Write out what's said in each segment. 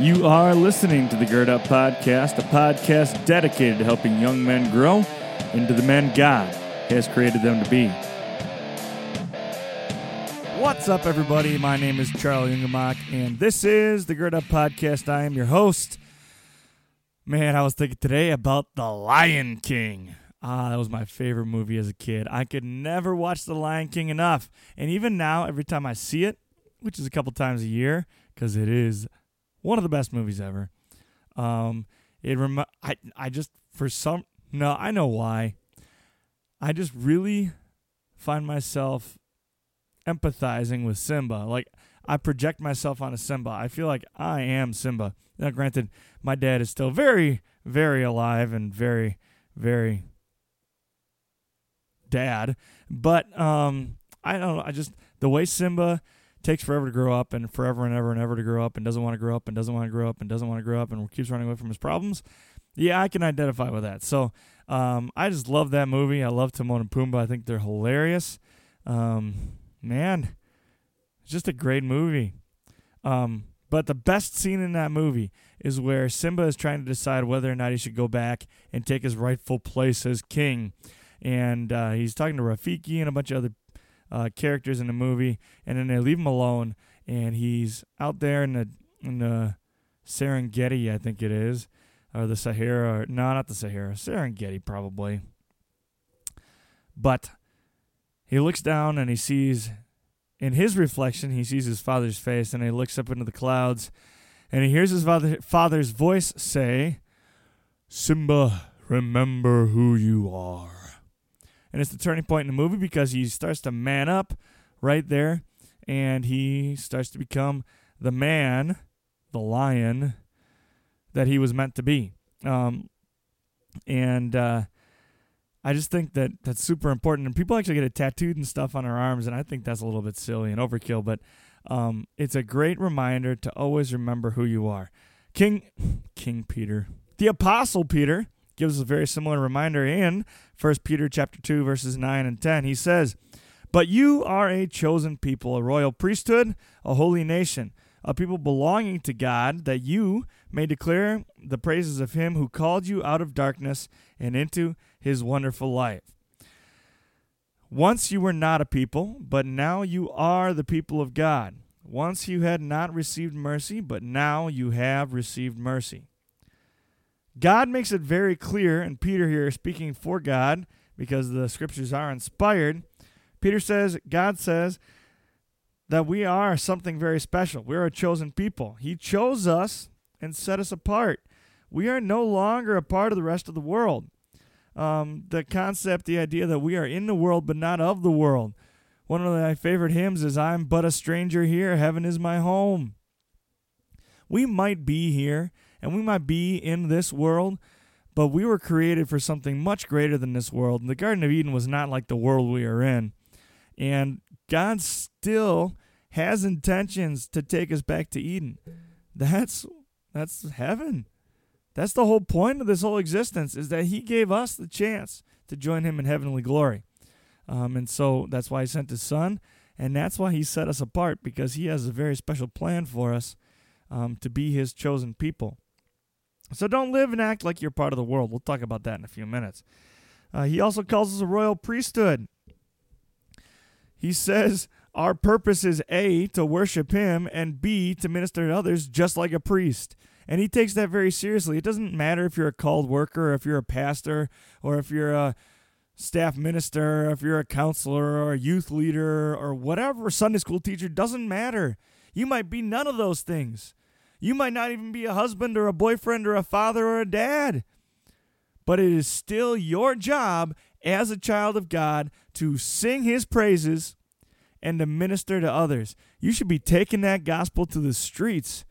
You are listening to the Gird Up Podcast, a podcast dedicated to helping young men grow into the men God has created them to be. What's up, everybody? My name is Charlie Ungemach, and this is the Gird Up Podcast. I am your host. Man, I was thinking today about The Lion King. Ah, that was my favorite movie as a kid. I could never watch The Lion King enough. And even now, every time I see it, which is a couple times a year, because it is one of the best movies ever. Um, it rem- I I just for some no I know why. I just really find myself empathizing with Simba. Like I project myself on a Simba. I feel like I am Simba. Now, granted, my dad is still very, very alive and very, very dad. But um, I don't know. I just the way Simba takes forever to grow up and forever and ever and ever to grow up and doesn't want to grow up and doesn't want to grow up and doesn't want to grow up and keeps running away from his problems. Yeah, I can identify with that. So um, I just love that movie. I love Timon and Pumbaa. I think they're hilarious. Um, man, it's just a great movie. Um, but the best scene in that movie is where Simba is trying to decide whether or not he should go back and take his rightful place as king. And uh, he's talking to Rafiki and a bunch of other uh, characters in the movie, and then they leave him alone, and he's out there in the in the Serengeti, I think it is, or the Sahara. Or, no, not the Sahara. Serengeti, probably. But he looks down and he sees, in his reflection, he sees his father's face, and he looks up into the clouds, and he hears his father, father's voice say, "Simba, remember who you are." And it's the turning point in the movie because he starts to man up right there, and he starts to become the man, the lion that he was meant to be. Um, and uh, I just think that that's super important. And people actually get it tattooed and stuff on their arms, and I think that's a little bit silly and overkill. But um, it's a great reminder to always remember who you are. King, King Peter, the Apostle Peter, gives us a very similar reminder in 1 Peter chapter 2 verses 9 and 10. He says, "But you are a chosen people, a royal priesthood, a holy nation, a people belonging to God, that you may declare the praises of him who called you out of darkness and into his wonderful light." Once you were not a people, but now you are the people of God. Once you had not received mercy, but now you have received mercy. God makes it very clear, and Peter here speaking for God because the scriptures are inspired. Peter says, God says that we are something very special. We're a chosen people. He chose us and set us apart. We are no longer a part of the rest of the world. Um, the concept, the idea that we are in the world but not of the world. One of my favorite hymns is I'm but a stranger here, heaven is my home. We might be here and we might be in this world, but we were created for something much greater than this world. And the Garden of Eden was not like the world we are in. And God still has intentions to take us back to Eden. That's that's heaven. That's the whole point of this whole existence is that he gave us the chance to join him in heavenly glory. Um, and so that's why he sent his son, and that's why he set us apart because he has a very special plan for us um, to be his chosen people. So don't live and act like you're part of the world. We'll talk about that in a few minutes. Uh, he also calls us a royal priesthood. He says our purpose is A, to worship Him, and B, to minister to others just like a priest. And he takes that very seriously. It doesn't matter if you're a called worker, or if you're a pastor, or if you're a staff minister, if you're a counselor, or a youth leader, or whatever, Sunday school teacher, doesn't matter. You might be none of those things. You might not even be a husband or a boyfriend or a father or a dad. But it is still your job as a child of God to sing his praises and to minister to others. You should be taking that gospel to the streets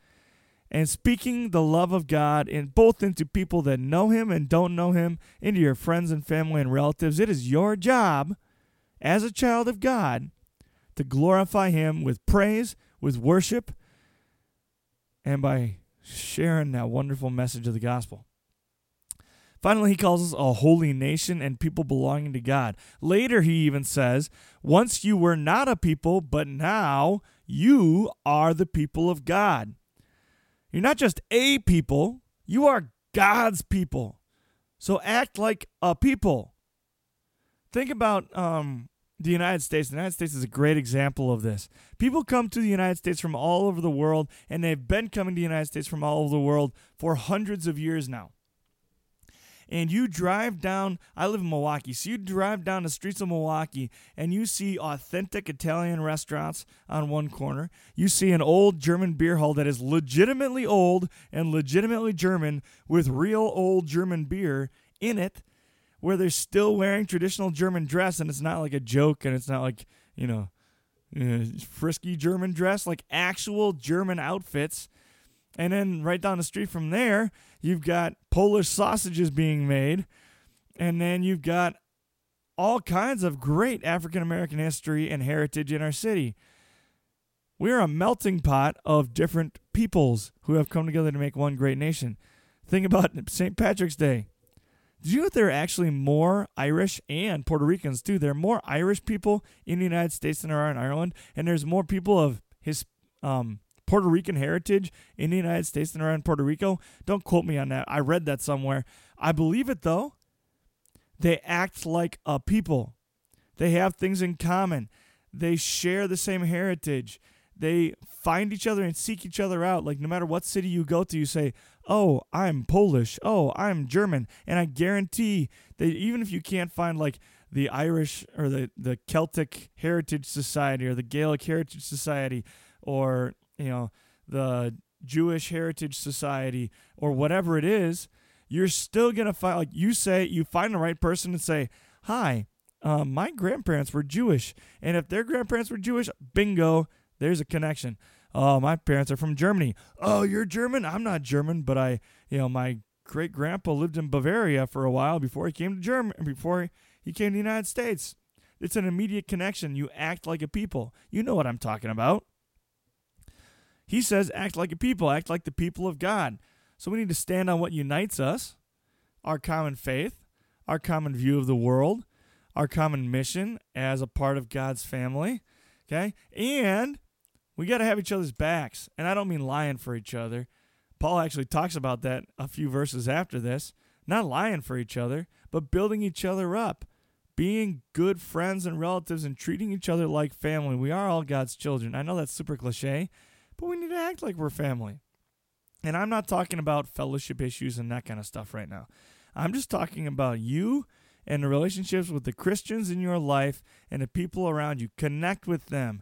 and speaking the love of God in both into people that know him and don't know him, into your friends and family and relatives. It is your job as a child of God to glorify him with praise, with worship, and by sharing that wonderful message of the gospel. Finally, he calls us a holy nation and people belonging to God. Later, he even says, Once you were not a people, but now you are the people of God. You're not just a people, you are God's people. So act like a people. Think about um, the United States. The United States is a great example of this. People come to the United States from all over the world, and they've been coming to the United States from all over the world for hundreds of years now and you drive down I live in Milwaukee, so you drive down the streets of Milwaukee and you see authentic Italian restaurants on one corner. You see an old German beer hall that is legitimately old and legitimately German with real old German beer in it where they're still wearing traditional German dress and it's not like a joke and it's not like, you know, uh, frisky German dress, like actual German outfits. And then right down the street from there, You've got Polish sausages being made. And then you've got all kinds of great African American history and heritage in our city. We're a melting pot of different peoples who have come together to make one great nation. Think about St. Patrick's Day. Did you know there are actually more Irish and Puerto Ricans too? There are more Irish people in the United States than there are in Ireland, and there's more people of his um, Puerto Rican heritage in the United States than around Puerto Rico. Don't quote me on that. I read that somewhere. I believe it though. They act like a people. They have things in common. They share the same heritage. They find each other and seek each other out. Like no matter what city you go to, you say, "Oh, I'm Polish. Oh, I'm German." And I guarantee that even if you can't find like the Irish or the the Celtic Heritage Society or the Gaelic Heritage Society or you know, the Jewish Heritage Society or whatever it is, you're still going to find, like you say, you find the right person and say, Hi, um, my grandparents were Jewish. And if their grandparents were Jewish, bingo, there's a connection. Oh, my parents are from Germany. Oh, you're German? I'm not German, but I, you know, my great grandpa lived in Bavaria for a while before he came to Germany, before he came to the United States. It's an immediate connection. You act like a people. You know what I'm talking about. He says, act like a people, act like the people of God. So we need to stand on what unites us our common faith, our common view of the world, our common mission as a part of God's family. Okay? And we got to have each other's backs. And I don't mean lying for each other. Paul actually talks about that a few verses after this. Not lying for each other, but building each other up, being good friends and relatives and treating each other like family. We are all God's children. I know that's super cliche, but we need to act like we're family. And I'm not talking about fellowship issues and that kind of stuff right now. I'm just talking about you and the relationships with the Christians in your life and the people around you. Connect with them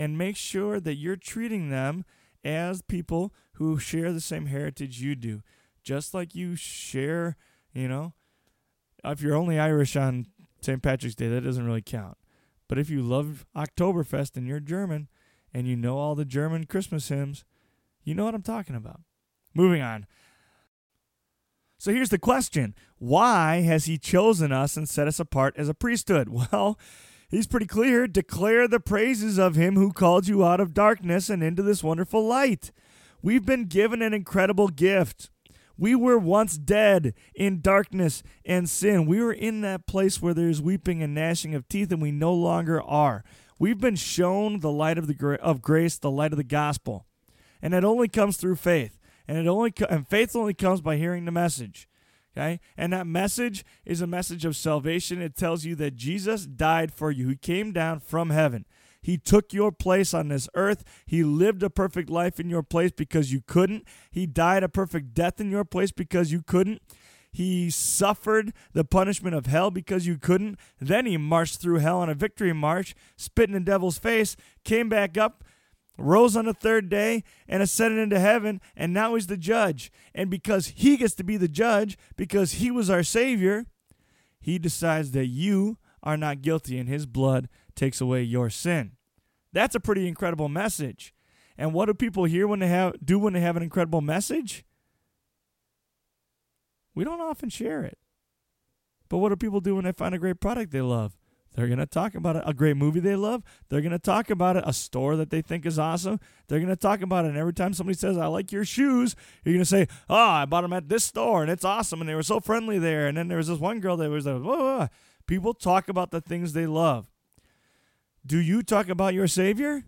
and make sure that you're treating them as people who share the same heritage you do. Just like you share, you know, if you're only Irish on St. Patrick's Day, that doesn't really count. But if you love Oktoberfest and you're German, and you know all the German Christmas hymns, you know what I'm talking about. Moving on. So here's the question Why has he chosen us and set us apart as a priesthood? Well, he's pretty clear. Declare the praises of him who called you out of darkness and into this wonderful light. We've been given an incredible gift. We were once dead in darkness and sin. We were in that place where there's weeping and gnashing of teeth, and we no longer are. We've been shown the light of the gra- of grace, the light of the gospel, and it only comes through faith. And it only co- and faith only comes by hearing the message. Okay? And that message is a message of salvation. It tells you that Jesus died for you. He came down from heaven. He took your place on this earth. He lived a perfect life in your place because you couldn't. He died a perfect death in your place because you couldn't. He suffered the punishment of hell because you couldn't. Then he marched through hell on a victory march, spit in the devil's face, came back up, rose on the third day, and ascended into heaven. And now he's the judge. And because he gets to be the judge, because he was our Savior, he decides that you are not guilty and his blood takes away your sin. That's a pretty incredible message. And what do people hear when they have do when they have an incredible message? We don't often share it. But what do people do when they find a great product they love? They're going to talk about. A great movie they love. They're going to talk about it. A store that they think is awesome. They're going to talk about it. And every time somebody says, I like your shoes, you're going to say, Oh, I bought them at this store and it's awesome. And they were so friendly there. And then there was this one girl that was like, Whoa. People talk about the things they love. Do you talk about your Savior?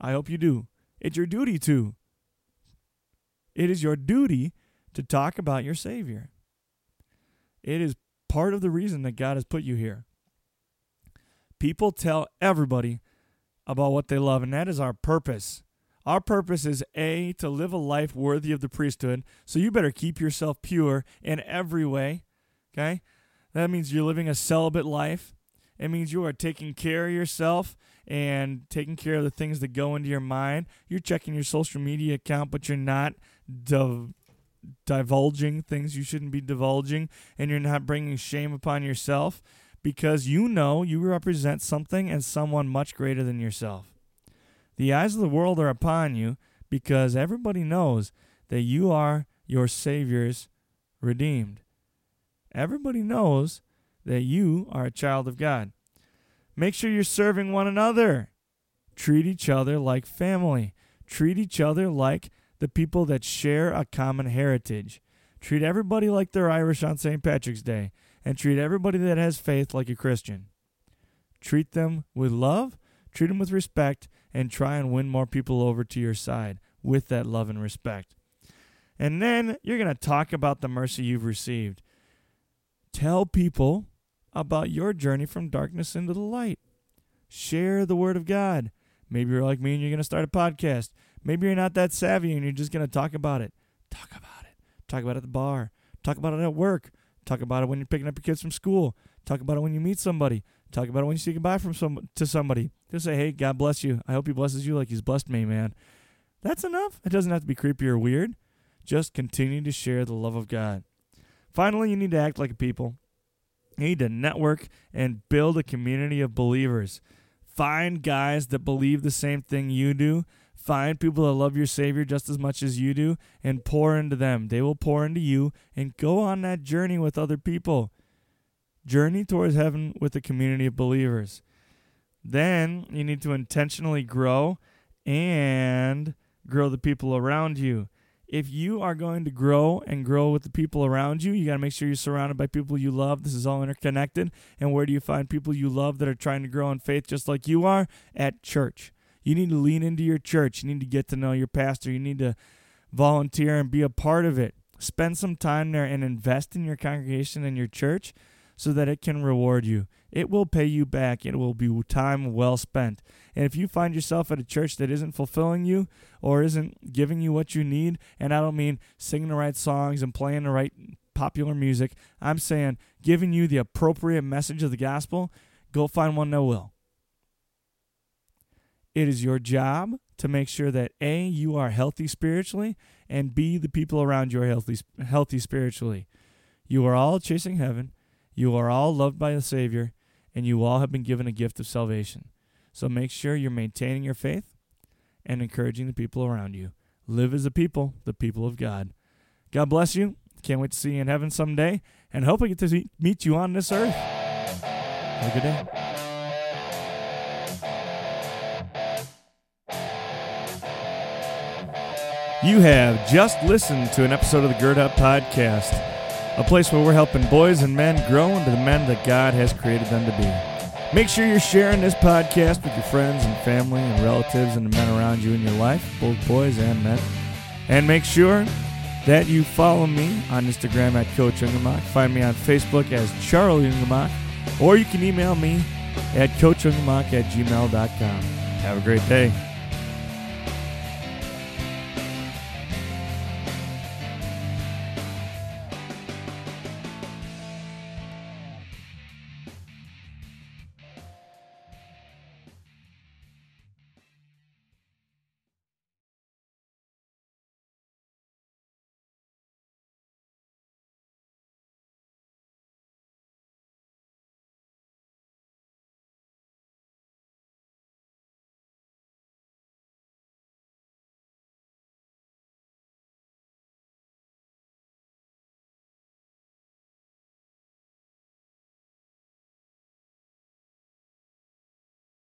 I hope you do. It's your duty to. It is your duty to talk about your Savior. It is part of the reason that God has put you here. People tell everybody about what they love, and that is our purpose. Our purpose is A, to live a life worthy of the priesthood. So you better keep yourself pure in every way. Okay? That means you're living a celibate life. It means you are taking care of yourself and taking care of the things that go into your mind. You're checking your social media account, but you're not div- divulging things you shouldn't be divulging, and you're not bringing shame upon yourself because you know you represent something and someone much greater than yourself. The eyes of the world are upon you because everybody knows that you are your Savior's redeemed. Everybody knows that you are a child of God. Make sure you're serving one another. Treat each other like family. Treat each other like the people that share a common heritage. Treat everybody like they're Irish on St. Patrick's Day, and treat everybody that has faith like a Christian. Treat them with love, treat them with respect, and try and win more people over to your side with that love and respect. And then you're going to talk about the mercy you've received. Tell people about your journey from darkness into the light. Share the word of God. Maybe you're like me and you're going to start a podcast. Maybe you're not that savvy and you're just going to talk about it. Talk about it. Talk about it at the bar. Talk about it at work. Talk about it when you're picking up your kids from school. Talk about it when you meet somebody. Talk about it when you say goodbye from some to somebody. Just say, "Hey, God bless you. I hope He blesses you like He's blessed me, man." That's enough. It doesn't have to be creepy or weird. Just continue to share the love of God. Finally, you need to act like a people. You need to network and build a community of believers. Find guys that believe the same thing you do. Find people that love your Savior just as much as you do and pour into them. They will pour into you and go on that journey with other people. Journey towards heaven with a community of believers. Then you need to intentionally grow and grow the people around you if you are going to grow and grow with the people around you, you got to make sure you're surrounded by people you love. This is all interconnected. And where do you find people you love that are trying to grow in faith just like you are? At church. You need to lean into your church. You need to get to know your pastor. You need to volunteer and be a part of it. Spend some time there and invest in your congregation and your church so that it can reward you. It will pay you back. It will be time well spent. And if you find yourself at a church that isn't fulfilling you or isn't giving you what you need, and I don't mean singing the right songs and playing the right popular music, I'm saying giving you the appropriate message of the gospel, go find one that will. It is your job to make sure that A, you are healthy spiritually, and B, the people around you are healthy, healthy spiritually. You are all chasing heaven. You are all loved by the Savior, and you all have been given a gift of salvation. So make sure you're maintaining your faith and encouraging the people around you. Live as a people, the people of God. God bless you. Can't wait to see you in heaven someday, and hope I get to meet you on this earth. Have a good day. You have just listened to an episode of the Gird Up Podcast, a place where we're helping boys and men grow into the men that God has created them to be. Make sure you're sharing this podcast with your friends and family and relatives and the men around you in your life, both boys and men. And make sure that you follow me on Instagram at Coach Ungemach. Find me on Facebook as Charlie Ungemach, or you can email me at coachungemach at gmail.com. Have a great day.